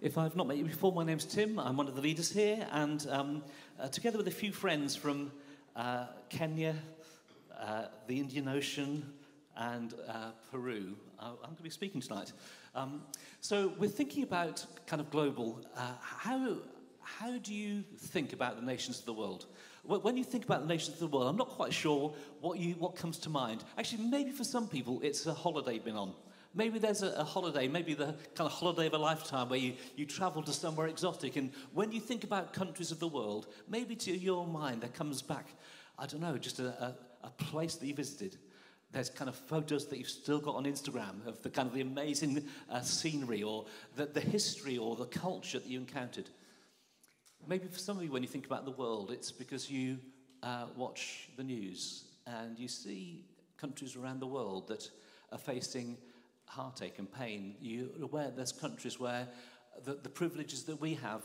If I've not met you before, my name's Tim. I'm one of the leaders here, and um, uh, together with a few friends from uh, Kenya, uh, the Indian Ocean, and uh, Peru, I'm going to be speaking tonight. Um, so we're thinking about kind of global. Uh, how how do you think about the nations of the world? When you think about the nations of the world, I'm not quite sure what you what comes to mind. Actually, maybe for some people, it's a holiday been on. Maybe there's a, a, holiday, maybe the kind of holiday of a lifetime where you, you travel to somewhere exotic. And when you think about countries of the world, maybe to your mind there comes back, I don't know, just a, a, a place that you visited. There's kind of photos that you've still got on Instagram of the kind of the amazing uh, scenery or the, the history or the culture that you encountered. Maybe for some of you, when you think about the world, it's because you uh, watch the news and you see countries around the world that are facing heartache and pain. You're aware there's countries where the, the privileges that we have,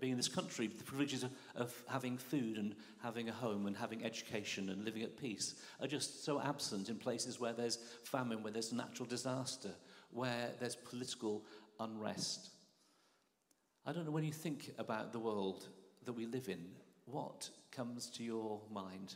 being in this country, the privileges of, of having food and having a home and having education and living at peace, are just so absent in places where there's famine, where there's natural disaster, where there's political unrest. I don't know, when you think about the world that we live in, what comes to your mind?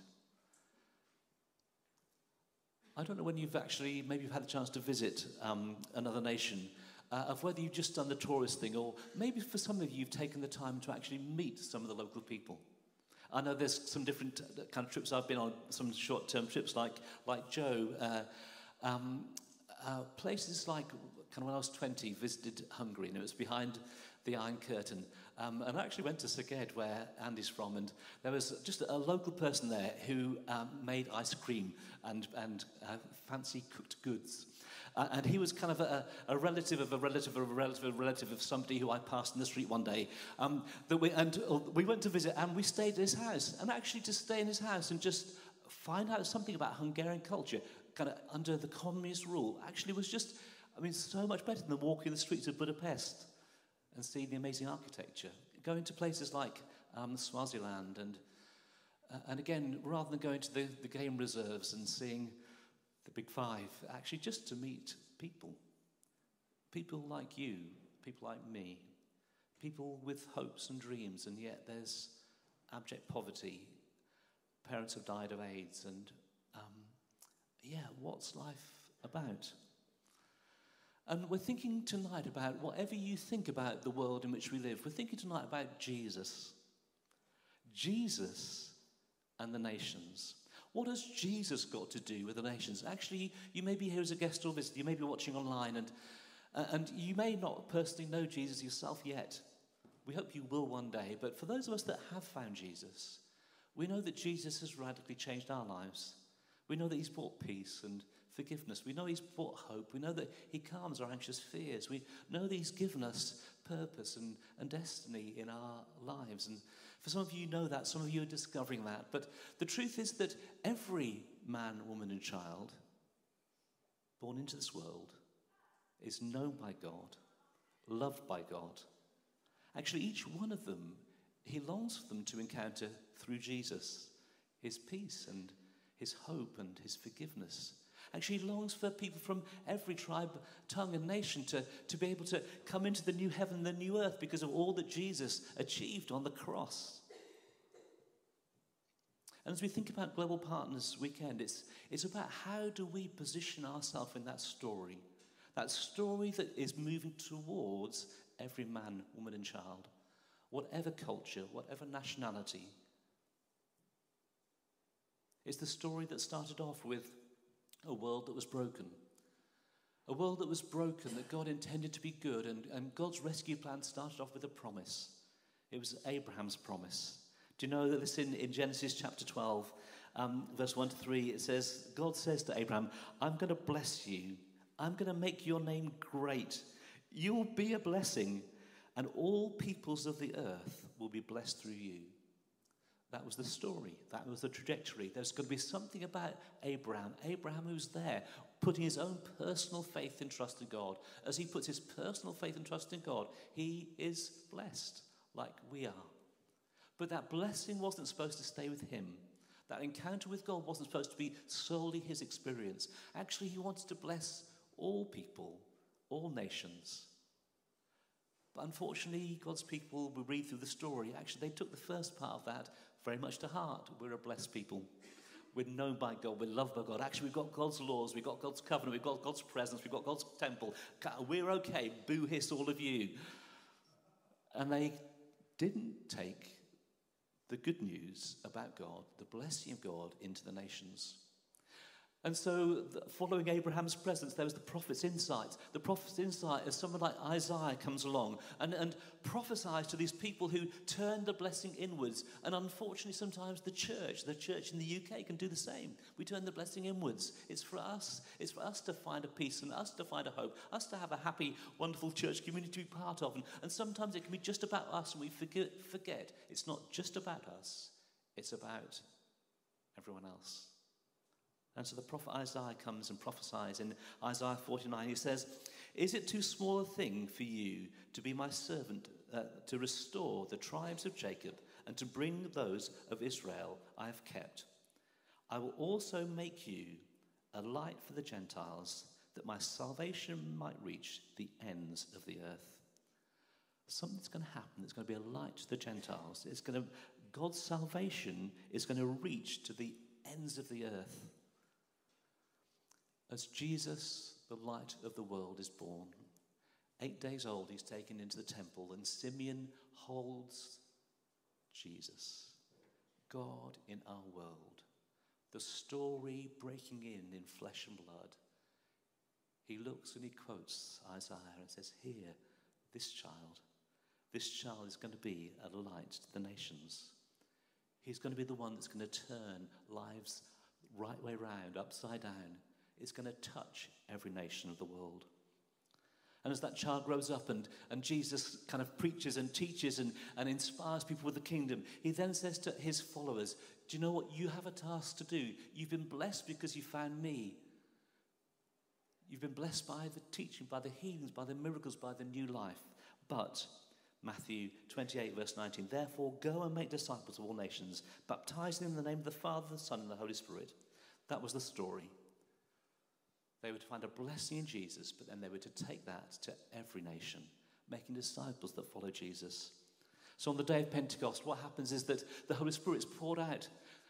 I don't know when you've actually, maybe you've had the chance to visit um, another nation, uh, of whether you've just done the tourist thing, or maybe for some of you, you've taken the time to actually meet some of the local people. I know there's some different uh, kind of trips I've been on, some short term trips like, like Joe. Uh, um, uh, places like, kind of when I was 20, visited Hungary, and it was behind the Iron Curtain. Um, and I actually went to Szeged, where Andy's from, and there was just a local person there who um, made ice cream and, and uh, fancy cooked goods. Uh, and he was kind of a, a, relative of a relative of a relative of a relative of somebody who I passed in the street one day. Um, that we, and uh, we went to visit and we stayed at his house. And actually, to stay in his house and just find out something about Hungarian culture, kind of under the communist rule, actually was just, I mean, so much better than walking the streets of Budapest and seeing the amazing architecture. Going to places like um, Swaziland and uh, and again, rather than going to the, the game reserves and seeing the big five, actually just to meet people. People like you, people like me, people with hopes and dreams, and yet there's abject poverty. Parents have died of AIDS, and um, yeah, what's life about? And we're thinking tonight about whatever you think about the world in which we live, we're thinking tonight about Jesus. Jesus and the nations. What has Jesus got to do with the nations? Actually, you may be here as a guest or visitor, you may be watching online, and, uh, and you may not personally know Jesus yourself yet. We hope you will one day, but for those of us that have found Jesus, we know that Jesus has radically changed our lives. We know that He's brought peace and forgiveness. We know He's brought hope. We know that He calms our anxious fears. We know that He's given us purpose and, and destiny in our lives. And for some of you, you know that, some of you are discovering that. But the truth is that every man, woman, and child born into this world is known by God, loved by God. Actually, each one of them, he longs for them to encounter through Jesus his peace and his hope and his forgiveness. Actually, he longs for people from every tribe, tongue, and nation to, to be able to come into the new heaven and the new earth because of all that Jesus achieved on the cross. And as we think about Global Partners Weekend, it's, it's about how do we position ourselves in that story, that story that is moving towards every man, woman, and child, whatever culture, whatever nationality. It's the story that started off with a world that was broken. A world that was broken, that God intended to be good, and, and God's rescue plan started off with a promise. It was Abraham's promise. Do you know that this in, in Genesis chapter 12, um, verse 1 to 3, it says, God says to Abraham, I'm going to bless you. I'm going to make your name great. You will be a blessing, and all peoples of the earth will be blessed through you. That was the story. That was the trajectory. There's going to be something about Abraham. Abraham who's there, putting his own personal faith and trust in God. As he puts his personal faith and trust in God, he is blessed like we are. But that blessing wasn't supposed to stay with him. That encounter with God wasn't supposed to be solely his experience. Actually, he wanted to bless all people, all nations. But unfortunately, God's people, we read through the story, actually, they took the first part of that very much to heart. We're a blessed people. We're known by God. We're loved by God. Actually, we've got God's laws. We've got God's covenant. We've got God's presence. We've got God's temple. We're okay. Boo hiss, all of you. And they didn't take the good news about God, the blessing of God, into the nations. And so, following Abraham's presence, there was the prophet's insight. The prophet's insight is someone like Isaiah comes along and, and prophesies to these people who turn the blessing inwards. And unfortunately, sometimes the church, the church in the UK, can do the same. We turn the blessing inwards. It's for us. It's for us to find a peace and us to find a hope, us to have a happy, wonderful church community to be part of. And, and sometimes it can be just about us, and we forget, forget it's not just about us, it's about everyone else. And so the prophet Isaiah comes and prophesies in Isaiah 49. He says, Is it too small a thing for you to be my servant, uh, to restore the tribes of Jacob and to bring those of Israel I have kept? I will also make you a light for the Gentiles, that my salvation might reach the ends of the earth. Something's going to happen. It's going to be a light to the Gentiles. It's going to, God's salvation is going to reach to the ends of the earth. As Jesus, the light of the world, is born, eight days old, he's taken into the temple, and Simeon holds Jesus, God in our world, the story breaking in in flesh and blood. He looks and he quotes Isaiah and says, Here, this child, this child is going to be a light to the nations. He's going to be the one that's going to turn lives right way round, upside down, is going to touch every nation of the world. And as that child grows up and, and Jesus kind of preaches and teaches and, and inspires people with the kingdom, he then says to his followers, Do you know what? You have a task to do. You've been blessed because you found me. You've been blessed by the teaching, by the healings, by the miracles, by the new life. But, Matthew 28, verse 19, therefore go and make disciples of all nations, baptizing them in the name of the Father, the Son, and the Holy Spirit. That was the story. They were to find a blessing in Jesus, but then they were to take that to every nation, making disciples that follow Jesus. So on the day of Pentecost, what happens is that the Holy Spirit is poured out.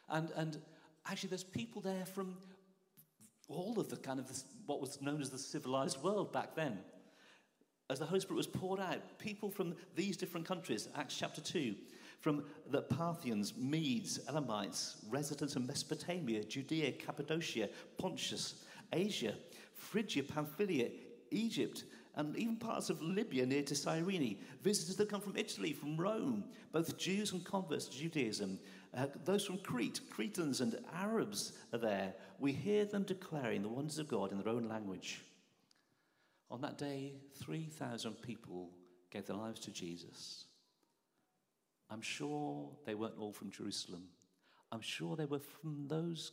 And, and actually, there's people there from all of the kind of what was known as the civilized world back then. As the Holy Spirit was poured out, people from these different countries, Acts chapter 2, from the Parthians, Medes, Elamites, residents of Mesopotamia, Judea, Cappadocia, Pontus, Asia, Phrygia, Pamphylia, Egypt, and even parts of Libya near to Cyrene. Visitors that come from Italy, from Rome, both Jews and converts to Judaism. Uh, those from Crete, Cretans and Arabs are there. We hear them declaring the wonders of God in their own language. On that day, 3,000 people gave their lives to Jesus. I'm sure they weren't all from Jerusalem. I'm sure they were from those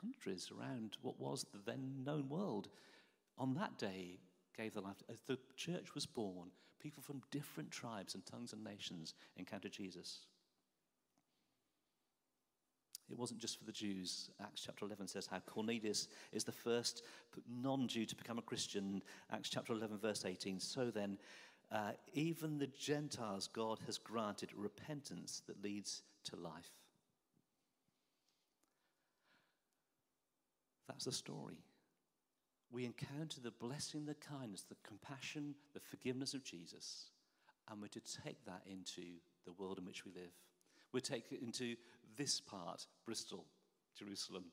countries around what was the then known world. On that day, gave their life. As the church was born, people from different tribes and tongues and nations encountered Jesus. It wasn't just for the Jews. Acts chapter 11 says how Cornelius is the first non Jew to become a Christian. Acts chapter 11, verse 18. So then, uh, even the Gentiles, God has granted repentance that leads to life. That's the story. We encounter the blessing, the kindness, the compassion, the forgiveness of Jesus, and we're to take that into the world in which we live. We take it into this part, Bristol, Jerusalem,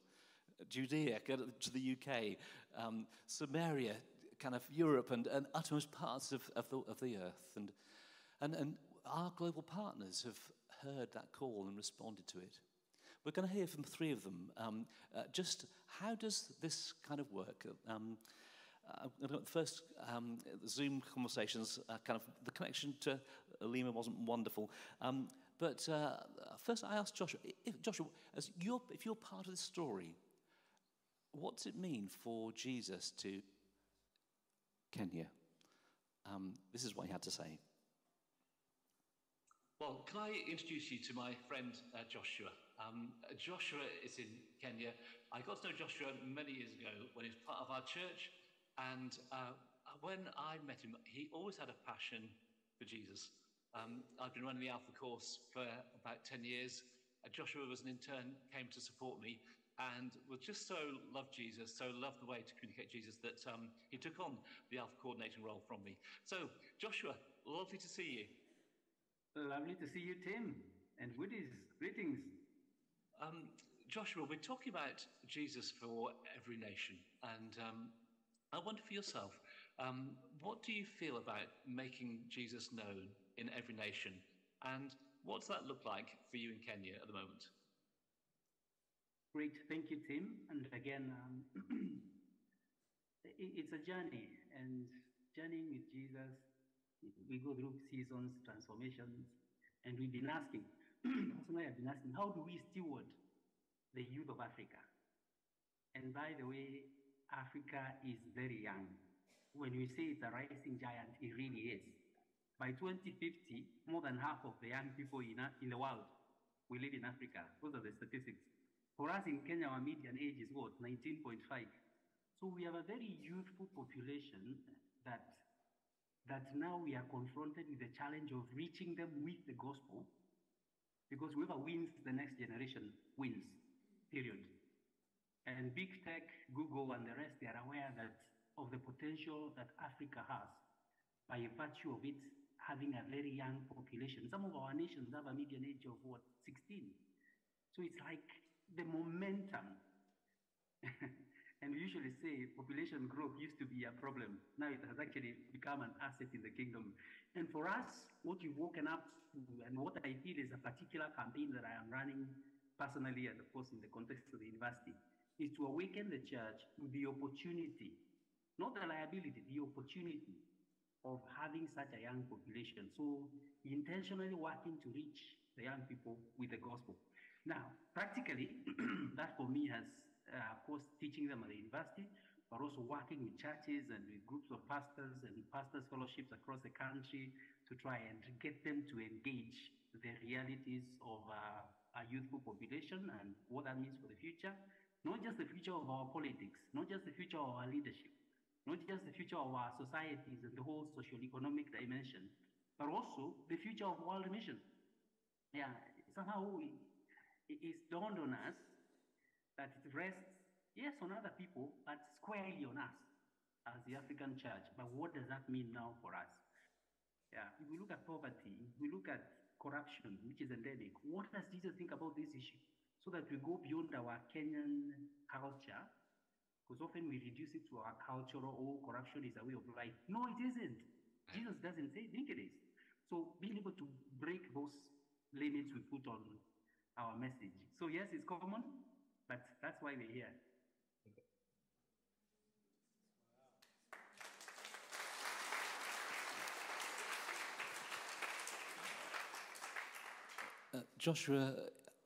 Judea, to the UK, um, Samaria, kind of Europe, and, and uttermost parts of, of, the, of the earth. And, and, and our global partners have heard that call and responded to it. We're going to hear from three of them. Um, uh, just how does this kind of work? Um, uh, the first um, Zoom conversations, uh, kind of the connection to Lima wasn't wonderful. Um, but uh, first, I asked Joshua, if, Joshua, as you're, if you're part of this story, what does it mean for Jesus to Kenya? Um, this is what he had to say. Well, can I introduce you to my friend uh, Joshua? Um, Joshua is in Kenya. I got to know Joshua many years ago when he was part of our church. And uh, when I met him, he always had a passion for Jesus. Um, I've been running the Alpha course for about 10 years. Uh, Joshua was an intern, came to support me, and was just so loved Jesus, so loved the way to communicate Jesus that um, he took on the Alpha coordinating role from me. So, Joshua, lovely to see you. Lovely to see you, Tim, and greetings. greetings. Um, Joshua, we're talking about Jesus for every nation, and um, I wonder for yourself, um, what do you feel about making Jesus known in every nation, and what does that look like for you in Kenya at the moment? Great, thank you, Tim. And again, um, it's a journey, and journeying with Jesus, we go through seasons, transformations, and we've been asking, personally, I've been asking, how do we steward the youth of Africa? And by the way, Africa is very young. When we say it's a rising giant, it really is. By 2050, more than half of the young people in, in the world will live in Africa. Those are the statistics. For us in Kenya, our median age is what? 19.5. So we have a very youthful population that, that now we are confronted with the challenge of reaching them with the gospel because whoever wins the next generation wins, period. And big tech, Google, and the rest, they are aware that of the potential that Africa has by virtue of it having a very young population. Some of our nations have a median age of what, 16. So it's like the momentum. and we usually say population growth used to be a problem. Now it has actually become an asset in the kingdom. And for us, what we've woken up to, and what I feel is a particular campaign that I am running personally and of course in the context of the university, is to awaken the church to the opportunity, not the liability, the opportunity of having such a young population. So intentionally working to reach the young people with the gospel. Now, practically, that for me has, uh, of course, teaching them at the university, but also working with churches and with groups of pastors and pastors' fellowships across the country to try and get them to engage the realities of uh, our youthful population and what that means for the future. Not just the future of our politics, not just the future of our leadership, not just the future of our societies and the whole social economic dimension, but also the future of world mission. Yeah, somehow it, it's dawned on us that it rests, yes, on other people, but squarely on us as the African church. But what does that mean now for us? Yeah, if we look at poverty, if we look at corruption, which is endemic, what does Jesus think about this issue? So that we go beyond our Kenyan culture, because often we reduce it to our cultural, oh, corruption is a way of life. No, it isn't. Mm. Jesus doesn't say, think it is. So being able to break those limits we put on our message. So yes, it's common, but that's why we're here. Uh, Joshua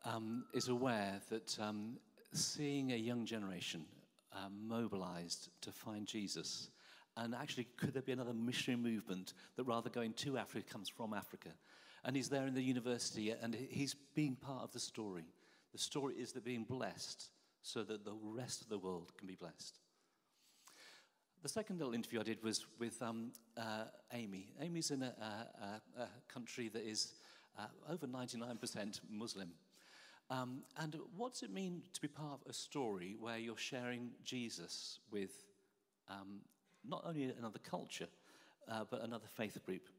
um, is aware that um, seeing a young generation uh, mobilized to find Jesus, and actually, could there be another missionary movement that rather going to Africa comes from Africa? And he's there in the university, and he's being part of the story. The story is that being blessed so that the rest of the world can be blessed. The second little interview I did was with um, uh, Amy. Amy's in a, a, a country that is uh, over 99% Muslim. Um, and what does it mean to be part of a story where you're sharing Jesus with um, not only another culture, uh, but another faith group?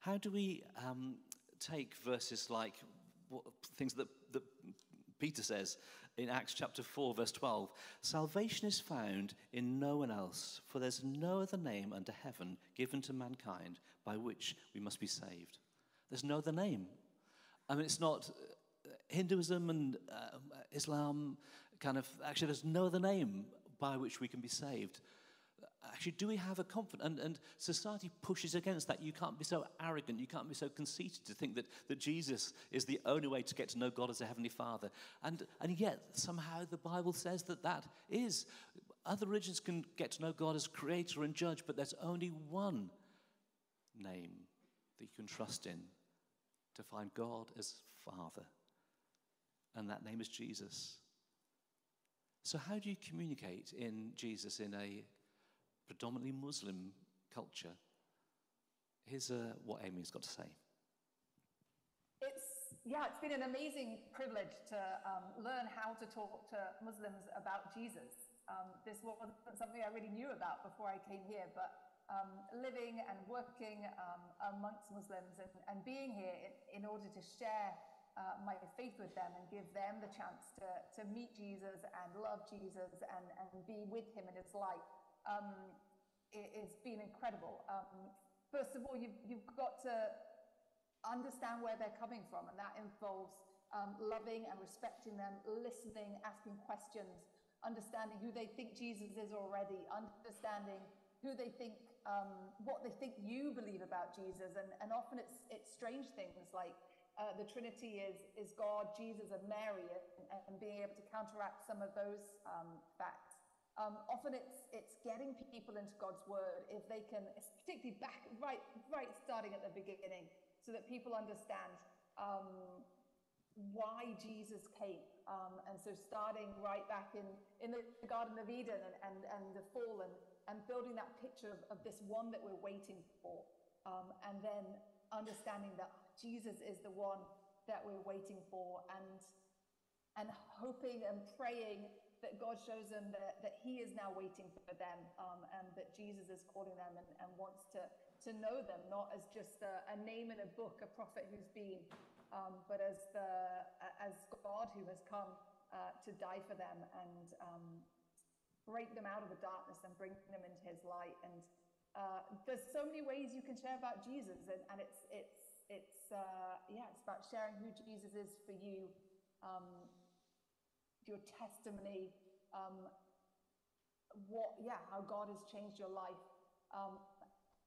How do we um, take verses like what, things that, that Peter says in Acts chapter 4, verse 12 Salvation is found in no one else, for there's no other name under heaven given to mankind by which we must be saved. There's no other name. I mean, it's not uh, Hinduism and uh, Islam, kind of, actually, there's no other name by which we can be saved actually, do we have a confidence? And, and society pushes against that. You can't be so arrogant, you can't be so conceited to think that, that Jesus is the only way to get to know God as a Heavenly Father. And, and yet, somehow, the Bible says that that is. Other religions can get to know God as Creator and Judge, but there's only one name that you can trust in to find God as Father. And that name is Jesus. So, how do you communicate in Jesus in a predominantly Muslim culture, Here's uh, what Amy's got to say. It's, yeah, it's been an amazing privilege to um, learn how to talk to Muslims about Jesus. Um, this wasn't something I really knew about before I came here, but um, living and working um, amongst Muslims and, and being here in, in order to share uh, my faith with them and give them the chance to, to meet Jesus and love Jesus and, and be with him in his light. Um, it, has been incredible. Um, first of all, you've, you've got to understand where they're coming from, and that involves um, loving and respecting them, listening, asking questions, understanding who they think Jesus is already, understanding who they think, um, what they think you believe about Jesus, and, and often it's it's strange things like uh, the Trinity is is God, Jesus, and Mary, and, and being able to counteract some of those um, facts. Um, often it's it's getting people into God's word if they can, particularly back right right starting at the beginning, so that people understand um, why Jesus came. Um, and so starting right back in, in the Garden of Eden and, and, and the fall and, and building that picture of, of this one that we're waiting for. Um, and then understanding that Jesus is the one that we're waiting for and, and hoping and praying that God shows them that, that He is now waiting for them um, and that Jesus is calling them and, and wants to, to know them, not as just a, a name in a book, a prophet who's been, um, but as, the, as God who has come uh, to die for them and um, break them out of the darkness and bring them into His light. And uh, there's so many ways you can share about Jesus, and, and it's it's it's uh, yeah, it's about sharing who Jesus is for you. Um, your testimony, um, what, yeah, how God has changed your life. Um,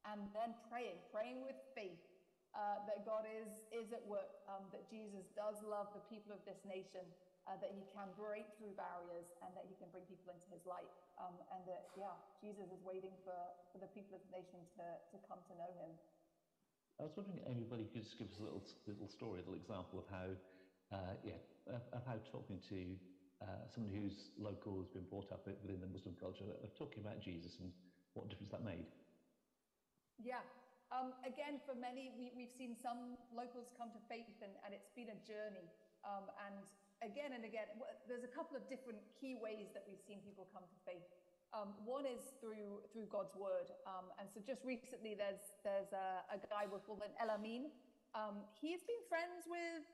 and then praying, praying with faith uh, that God is, is at work, um, that Jesus does love the people of this nation, uh, that he can break through barriers and that he can bring people into his light. Um, and that, yeah, Jesus is waiting for, for the people of the nation to, to come to know him. I was wondering, anybody could just give us a little, little story, a little example of how, uh, yeah, of how talking to uh, someone who's local, has been brought up within the Muslim culture, of talking about Jesus and what difference that made? Yeah. Um, again, for many, we, have seen some locals come to faith and, and it's been a journey. Um, and again and again, there's a couple of different key ways that we've seen people come to faith. Um, one is through through God's word, um, and so just recently, there's there's a, a guy we're called an El Amin. Um, he's been friends with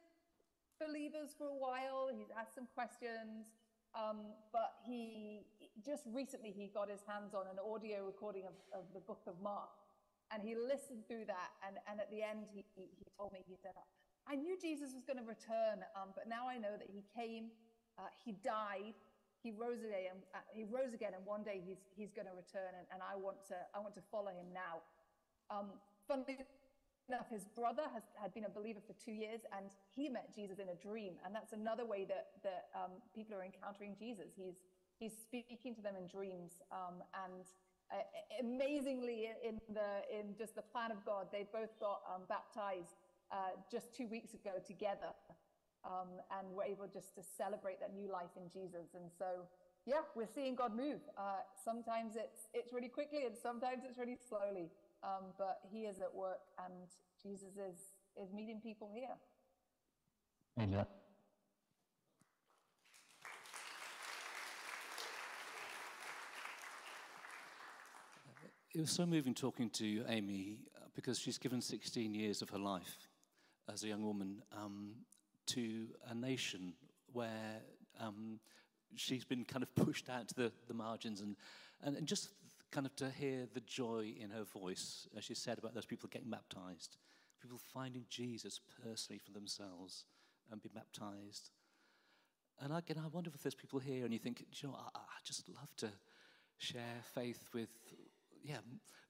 believers for a while. He's asked some questions. Um, but he just recently he got his hands on an audio recording of, of the book of Mark. And he listened through that. And, and at the end, he, he, told me, he said, I knew Jesus was going to return, um, but now I know that he came, uh, he died, he rose again, uh, he rose again, and one day he's, he's going to return, and, and I, want to, I want to follow him now. Um, funnily enough, his brother has, had been a believer for two years and he met Jesus in a dream. And that's another way that, that um, people are encountering Jesus. He's, he's speaking to them in dreams. Um, and uh, amazingly, in, the, in just the plan of God, they both got um, baptized uh, just two weeks ago together. Um, and were able just to celebrate that new life in Jesus. And so, yeah, we're seeing God move. Uh, sometimes it's, it's really quickly and sometimes it's really slowly um, but he is at work and Jesus is, is meeting people here. Amen. It was so moving talking to Amy because she's given 16 years of her life as a young woman um, to a nation where um, she's been kind of pushed out to the, the margins and, and, and just kind of to hear the joy in her voice, as she said about those people getting baptized, people finding Jesus personally for themselves and being baptized. And again, I wonder if there's people here and you think, you know, I, I just love to share faith with, yeah,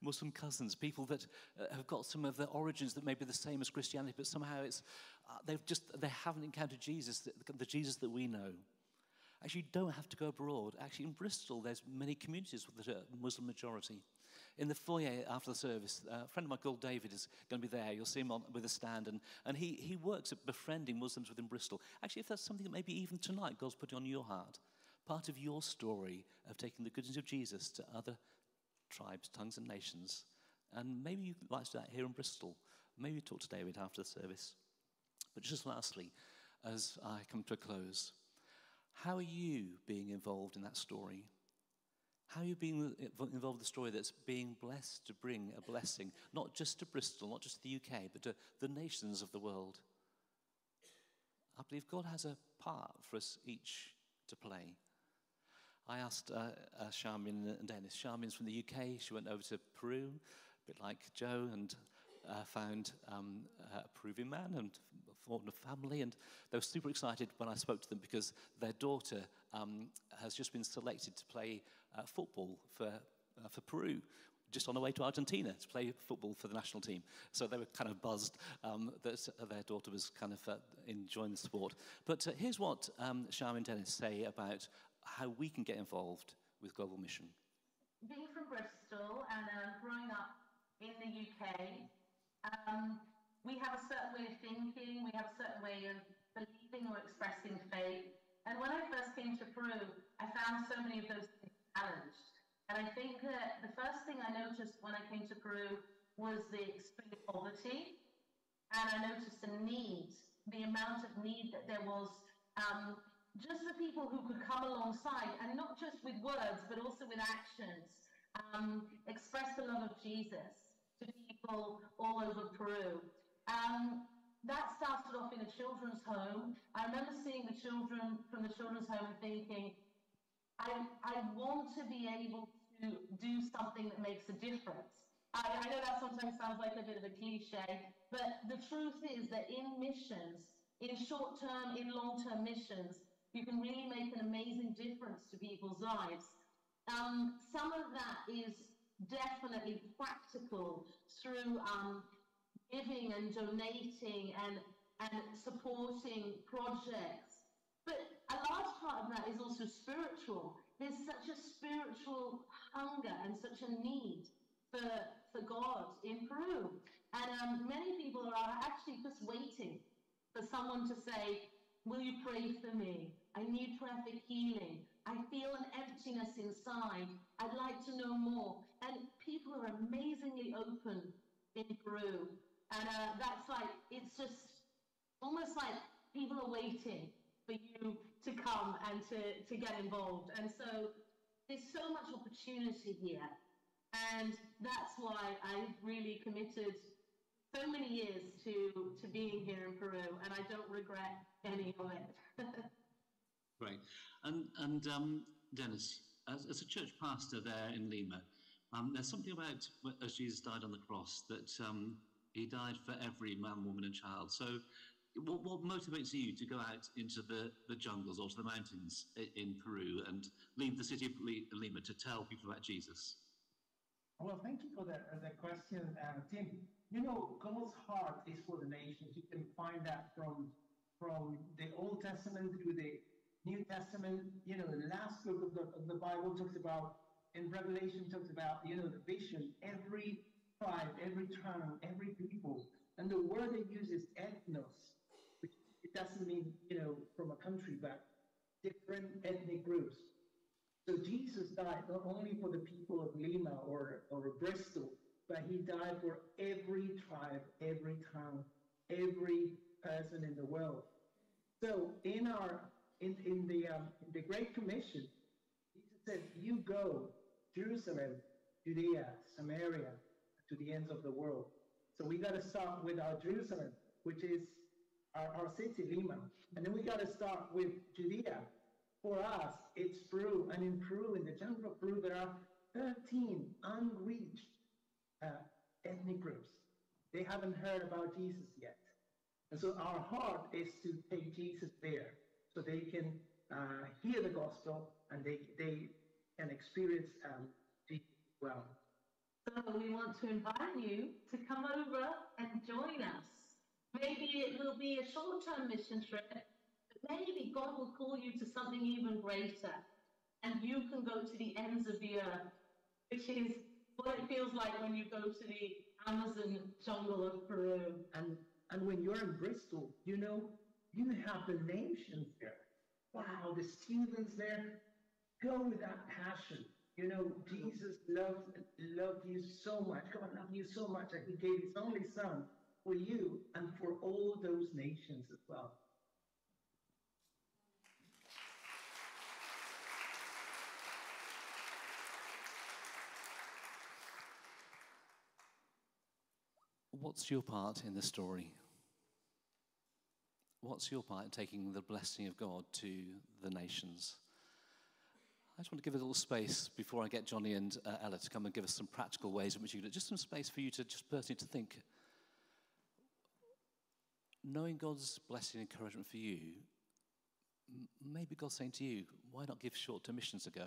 Muslim cousins, people that uh, have got some of the origins that may be the same as Christianity, but somehow it's, uh, they've just, they haven't encountered Jesus, the, the Jesus that we know. Actually, you don't have to go abroad. Actually, in Bristol, there's many communities with a Muslim majority. In the foyer after the service, a friend of mine called David is going to be there. You'll see him on, with a stand, and, and he, he works at befriending Muslims within Bristol. Actually, if that's something that maybe even tonight God's put on your heart, part of your story of taking the goodness of Jesus to other tribes, tongues, and nations, And maybe you'd like to do that here in Bristol. Maybe talk to David after the service. But just lastly, as I come to a close, how are you being involved in that story? How are you being involved in the story that's being blessed to bring a blessing, not just to Bristol, not just to the UK, but to the nations of the world? I believe God has a part for us each to play. I asked uh, uh, Charmin and Dennis. Charmin's from the UK. She went over to Peru, a bit like Joe, and uh, found um, a Peruvian man and a family. And they were super excited when I spoke to them because their daughter um, has just been selected to play uh, football for, uh, for Peru. Just on the way to Argentina to play football for the national team. So they were kind of buzzed um, that their daughter was kind of uh, enjoying the sport. But uh, here's what um, and Dennis say about how we can get involved with Global Mission. Being from Bristol and uh, growing up in the UK, um, we have a certain way of thinking, we have a certain way of believing or expressing faith. And when I first came to Peru, I found so many of those things challenged. And I think that the first thing I noticed when I came to Peru was the extreme poverty. And I noticed the need, the amount of need that there was um, just for people who could come alongside and not just with words, but also with actions, um, express the love of Jesus to people all over Peru. Um, that started off in a children's home. I remember seeing the children from the children's home and thinking, I, I want to be able to do something that makes a difference. I, I know that sometimes sounds like a bit of a cliche, but the truth is that in missions, in short term, in long term missions, you can really make an amazing difference to people's lives. Um, some of that is definitely practical through um, giving and donating and, and supporting projects. But a large part of that is also spiritual there's such a spiritual hunger and such a need for, for God in Peru. And um, many people are actually just waiting for someone to say, Will you pray for me? I need prayer for healing. I feel an emptiness inside. I'd like to know more. And people are amazingly open in Peru. And uh, that's like, it's just almost like people are waiting for you to come and to, to get involved. And so there's so much opportunity here. And that's why I've really committed so many years to, to being here in Peru, and I don't regret any of it. Great. And, and um, Dennis, as, as, a church pastor there in Lima, um, there's something about as Jesus died on the cross that um, he died for every man, woman, and child. So what, what, motivates you to go out into the, the jungles or to the mountains in Peru and leave the city of Lima to tell people about Jesus? Well, thank you for that, that question, uh, Tim. You know, God's heart is for the nations. You can find that from from the Old Testament through the New Testament. You know, the last book of the, of the Bible talks about, in Revelation talks about, you know, the vision. Every tribe, every tongue, every people. And the word they use is ethnos which it doesn't mean, you know, from a country, but different ethnic groups. So Jesus died not only for the people of Lima or, or Bristol, but he died for every tribe, every tongue, every person in the world. So in our in, in the um, in the Great Commission, Jesus said, "You go, Jerusalem, Judea, Samaria, to the ends of the world." So we got to start with our Jerusalem, which is our, our city, Lima. And then we got to start with Judea. For us, it's Peru. And in Peru, in the jungle of Peru, there are 13 unreached uh, ethnic groups. They haven't heard about Jesus yet. And so our heart is to take Jesus there so they can uh, hear the gospel and they, they can experience um, Jesus well. So we want to invite you to come over and join us Maybe it will be a short-term mission trip, but maybe God will call you to something even greater, and you can go to the ends of the earth, which is what it feels like when you go to the Amazon jungle of Peru. And and when you're in Bristol, you know, you have the nations there. Wow, the students there go with that passion. You know, Jesus loved, loved you so much. God loved you so much that he gave his only son for you and for all those nations as well. What's your part in the story? What's your part in taking the blessing of God to the nations? I just want to give a little space before I get Johnny and uh, Ella to come and give us some practical ways in which you do it. Just some space for you to just personally to think. Knowing God's blessing and encouragement for you, maybe God's saying to you, why not give short term missions a go?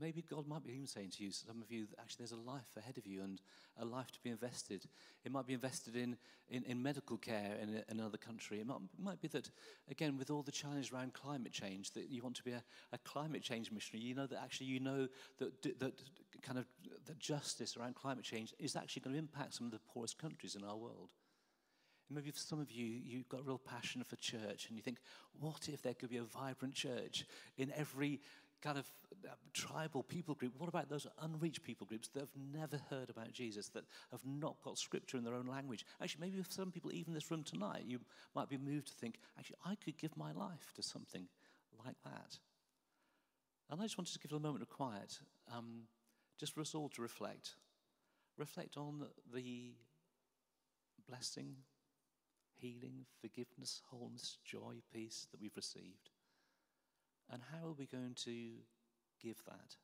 Maybe God might be even saying to you, some of you, actually, there's a life ahead of you and a life to be invested. It might be invested in, in, in medical care in, in, another country. It might, it might, be that, again, with all the challenges around climate change, that you want to be a, a climate change missionary. You know that actually, you know that, that kind of the justice around climate change is actually going to impact some of the poorest countries in our world. maybe for some of you, you've got a real passion for church, and you think, what if there could be a vibrant church in every kind of uh, tribal people group? What about those unreached people groups that have never heard about Jesus, that have not got scripture in their own language? Actually, maybe for some people, even this room tonight, you might be moved to think, actually, I could give my life to something like that. And I just wanted to give a moment of quiet, um, just for us all to reflect. Reflect on the blessing, healing, forgiveness, wholeness, joy, peace that we've received. And how are we going to give that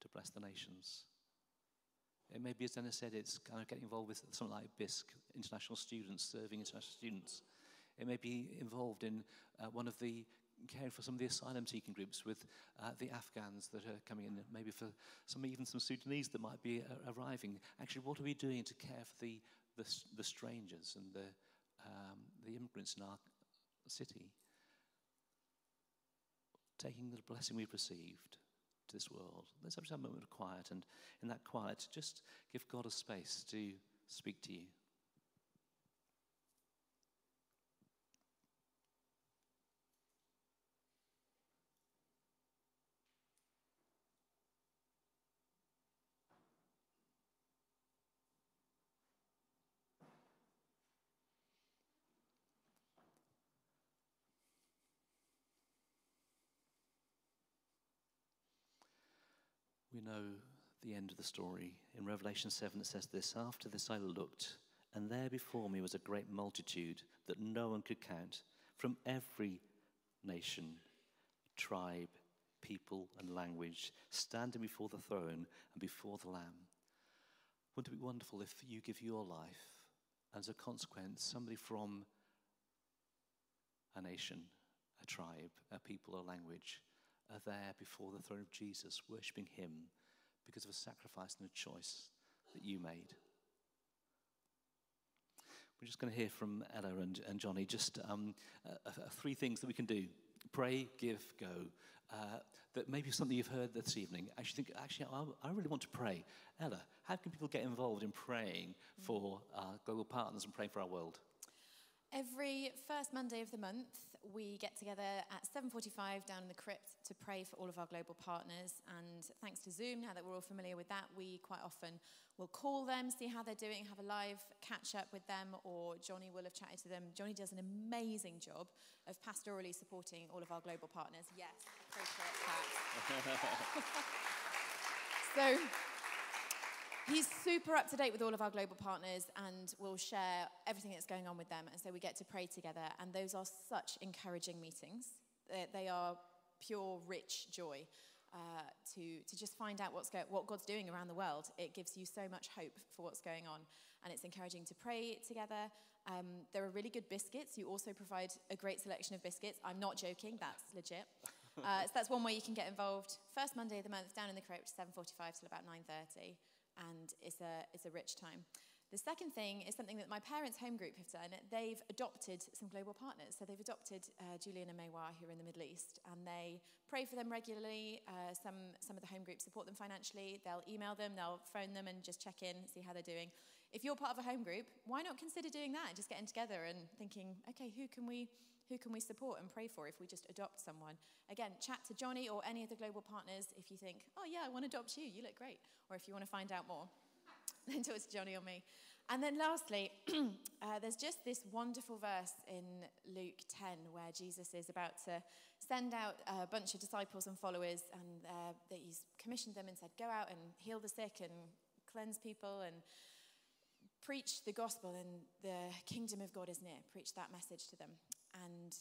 to bless the nations? It may be, as Dennis said, it's kind of getting involved with something like BISC, international students, serving international students. It may be involved in uh, one of the caring for some of the asylum seeking groups with uh, the Afghans that are coming in, maybe for some even some Sudanese that might be uh, arriving. Actually, what are we doing to care for the, the, the strangers and the, um, the immigrants in our city? Taking the blessing we've received to this world. Let's have a moment of quiet, and in that quiet, just give God a space to speak to you. Know the end of the story. In Revelation 7, it says this After this I looked, and there before me was a great multitude that no one could count from every nation, tribe, people, and language, standing before the throne and before the Lamb. Wouldn't it be wonderful if you give your life, as a consequence, somebody from a nation, a tribe, a people, a language, are there before the throne of Jesus, worshipping Him because of a sacrifice and a choice that you made. We're just going to hear from Ella and, and Johnny just um, uh, uh, three things that we can do pray, give, go. Uh, that maybe something you've heard this evening. Actually, think actually, I, I, really want to pray. Ella, how can people get involved in praying for our global partners and praying for our world? Every first Monday of the month, we get together at 7.45 down in the crypt to pray for all of our global partners. And thanks to Zoom, now that we're all familiar with that, we quite often will call them, see how they're doing, have a live catch up with them, or Johnny will have chatted to them. Johnny does an amazing job of pastorally supporting all of our global partners. Yes, so he's super up to date with all of our global partners and will share everything that's going on with them. And so we get to pray together. And those are such encouraging meetings. They, are pure, rich joy uh, to, to just find out what's go- what God's doing around the world. It gives you so much hope for what's going on. And it's encouraging to pray together. Um, there are really good biscuits. You also provide a great selection of biscuits. I'm not joking, that's legit. Uh, so that's one way you can get involved. First Monday of the month, down in the crypt, 7.45 till about 9.30 and it's a, it's a rich time. The second thing is something that my parents' home group have done. They've adopted some global partners. So they've adopted uh, Julian and Maywa, who are in the Middle East, and they pray for them regularly. Uh, some, some of the home groups support them financially. They'll email them, they'll phone them and just check in, see how they're doing. If you're part of a home group, why not consider doing that? Just getting together and thinking, okay, who can we who can we support and pray for if we just adopt someone? Again, chat to Johnny or any of the global partners if you think, oh, yeah, I want to adopt you, you look great. Or if you want to find out more, then talk to Johnny or me. And then lastly, uh, there's just this wonderful verse in Luke 10 where Jesus is about to send out a bunch of disciples and followers, and uh, that he's commissioned them and said, Go out and heal the sick and cleanse people and preach the gospel, and the kingdom of God is near. Preach that message to them. And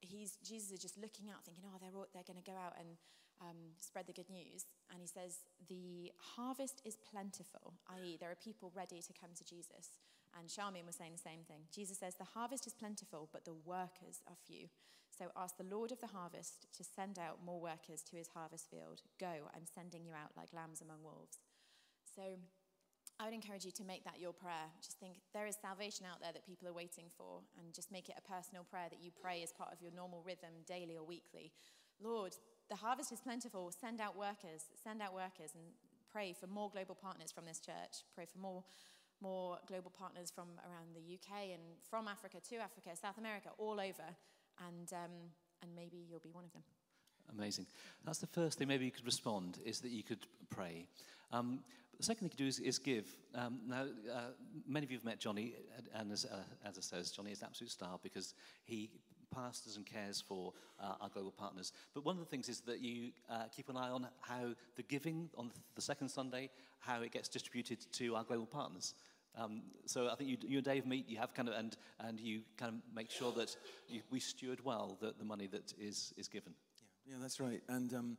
he's, Jesus is just looking out, thinking, Oh, they're, they're going to go out and um, spread the good news. And he says, The harvest is plentiful, i.e., there are people ready to come to Jesus. And Charmian was saying the same thing. Jesus says, The harvest is plentiful, but the workers are few. So ask the Lord of the harvest to send out more workers to his harvest field. Go, I'm sending you out like lambs among wolves. So I would encourage you to make that your prayer. Just think there is salvation out there that people are waiting for, and just make it a personal prayer that you pray as part of your normal rhythm, daily or weekly. Lord, the harvest is plentiful. Send out workers. Send out workers and pray for more global partners from this church. Pray for more, more global partners from around the UK and from Africa to Africa, South America, all over. And, um, and maybe you'll be one of them. Amazing. That's the first thing maybe you could respond is that you could pray. Um, the second thing you do is, is give. Um, now, uh, many of you have met Johnny, and as, uh, as I says, Johnny is an absolute star because he pastors and cares for uh, our global partners. But one of the things is that you uh, keep an eye on how the giving on the second Sunday, how it gets distributed to our global partners. Um, so I think you, you and Dave meet, you have kind of, and, and you kind of make sure that you, we steward well the, the money that is, is given. Yeah, yeah that's right. And, um,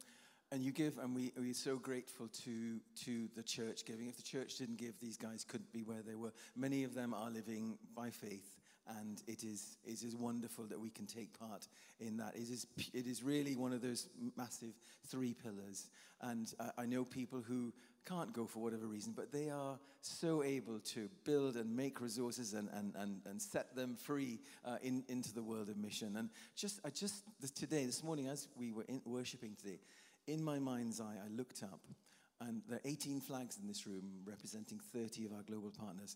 and you give, and we, we're so grateful to, to the church giving. If the church didn't give, these guys couldn't be where they were. Many of them are living by faith and it is, it is wonderful that we can take part in that. It is, it is really one of those massive three pillars. And I, know people who can't go for whatever reason, but they are so able to build and make resources and, and, and, and set them free uh, in, into the world of mission. And just, I just today, this morning, as we were in, worshiping today, in my mind's eye, I looked up, and there are 18 flags in this room representing 30 of our global partners.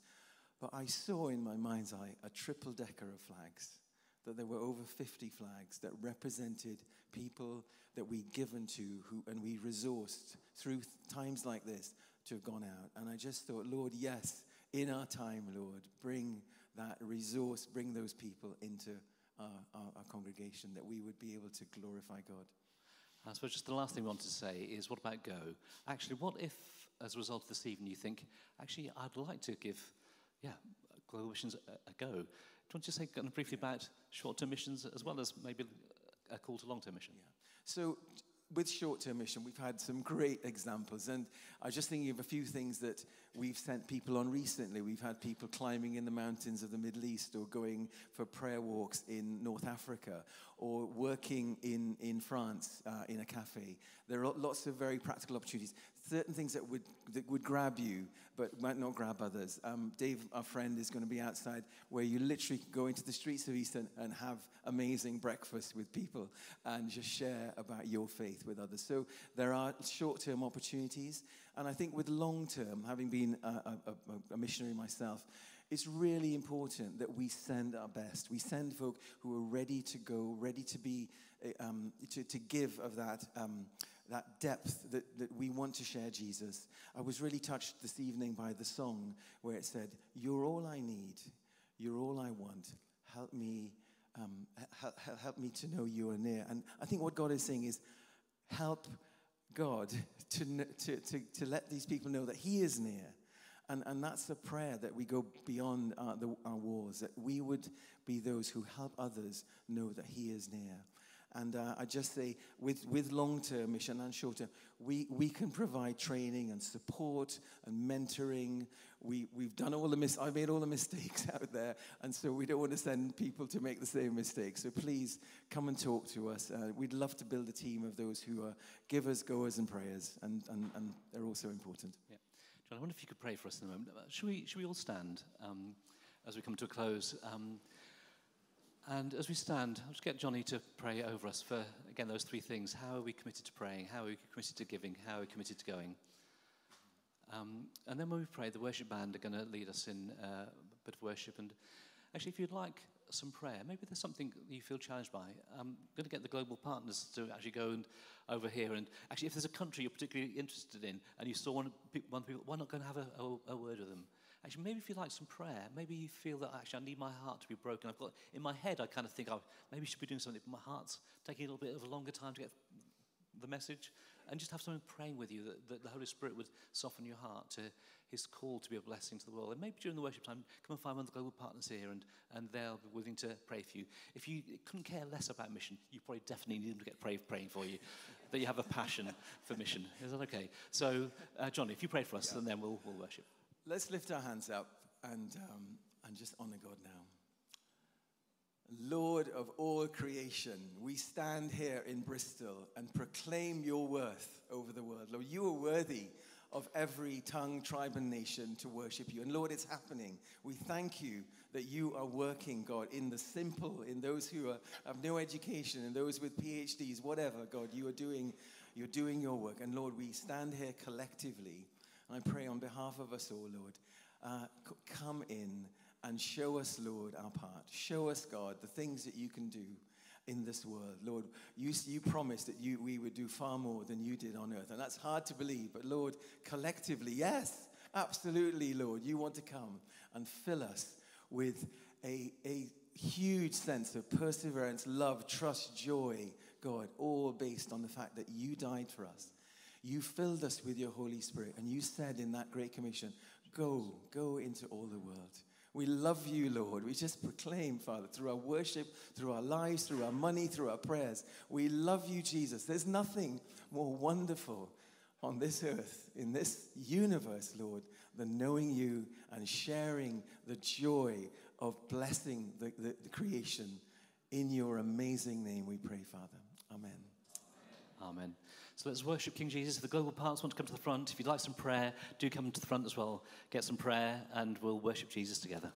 But I saw in my mind's eye a triple decker of flags, that there were over 50 flags that represented people that we'd given to who, and we resourced through times like this to have gone out. And I just thought, Lord, yes, in our time, Lord, bring that resource, bring those people into our, our, our congregation, that we would be able to glorify God. I suppose just the last thing we wanted to say is what about go? Actually, what if, as a result of this evening, you think, actually, I'd like to give yeah, global missions a, a go. Do you want to say kind of briefly about short-term missions as well as maybe a call to long-term mission? Yeah. So with short-term mission, we've had some great examples, and I was just thinking of a few things that we've sent people on recently. We've had people climbing in the mountains of the Middle East, or going for prayer walks in North Africa, or working in in France uh, in a cafe. There are lots of very practical opportunities certain things that would, that would grab you, but might not grab others. Um, Dave, our friend, is going to be outside where you literally go into the streets of Easton and have amazing breakfast with people and just share about your faith with others. So there are short term opportunities. And I think with long term, having been a, a, a missionary myself, it's really important that we send our best. We send folk who are ready to go, ready to be, eh, um, to, to give of that. Um, that depth that, that we want to share Jesus. I was really touched this evening by the song where it said, You're all I need, you're all I want. Help me, um, help, help me to know you are near. And I think what God is saying is, help God to, to, to, to let these people know that He is near. And, and that's the prayer that we go beyond uh, the, our walls, that we would be those who help others know that He is near. And uh, I just say, with, with long term mission and short term, we, we can provide training and support and mentoring. We, we've done all the mis- I've made all the mistakes out there, and so we don't want to send people to make the same mistakes. So please come and talk to us. Uh, we'd love to build a team of those who are givers, goers, and prayers, and, and, and they're also important. Yeah. John, I wonder if you could pray for us in a moment. Uh, should we, should we all stand um, as we come to a close? Um, and as we stand, I'll just get Johnny to pray over us for, again, those three things. How are we committed to praying? How are we committed to giving? How are we committed to going? Um, and then when we pray, the worship band are going to lead us in uh, a bit of worship. And, Actually, if you'd like some prayer, maybe there's something you feel challenged by. I'm going to get the global partners to actually go and over here. And actually, if there's a country you're particularly interested in and you saw one, one people, why not go and have a, a, a word with them? Actually, maybe if you like some prayer, maybe you feel that actually I need my heart to be broken. I've got in my head, I kind of think, I maybe I should be doing something, but my heart's taking a little bit of a longer time to get the message. And just have someone praying with you that, that the Holy Spirit would soften your heart to his call to be a blessing to the world. And maybe during the worship time, come and find one of the global partners here and, and they'll be willing to pray for you. If you couldn't care less about mission, you probably definitely need them to get pray, praying for you, that you have a passion for mission. Is that okay? So, uh, John, if you pray for us, yeah. and then we'll, we'll worship. Let's lift our hands up and, um, and just honor God now. Lord of all creation, we stand here in Bristol and proclaim your worth over the world. Lord, you are worthy of every tongue, tribe, and nation to worship you. And Lord, it's happening. We thank you that you are working, God, in the simple, in those who are, have no education, in those with PhDs, whatever, God, you are doing, you're doing your work. And Lord, we stand here collectively. I pray on behalf of us all, Lord, uh, come in and show us, Lord, our part. Show us, God, the things that you can do in this world. Lord, you, you promised that you, we would do far more than you did on earth. And that's hard to believe. But Lord, collectively, yes, absolutely, Lord, you want to come and fill us with a, a huge sense of perseverance, love, trust, joy, God, all based on the fact that you died for us. You filled us with your Holy Spirit, and you said in that Great Commission, Go, go into all the world. We love you, Lord. We just proclaim, Father, through our worship, through our lives, through our money, through our prayers. We love you, Jesus. There's nothing more wonderful on this earth, in this universe, Lord, than knowing you and sharing the joy of blessing the, the, the creation. In your amazing name, we pray, Father. Amen. Amen. So let's worship King Jesus. If the global parts want to come to the front, if you'd like some prayer, do come to the front as well. Get some prayer, and we'll worship Jesus together.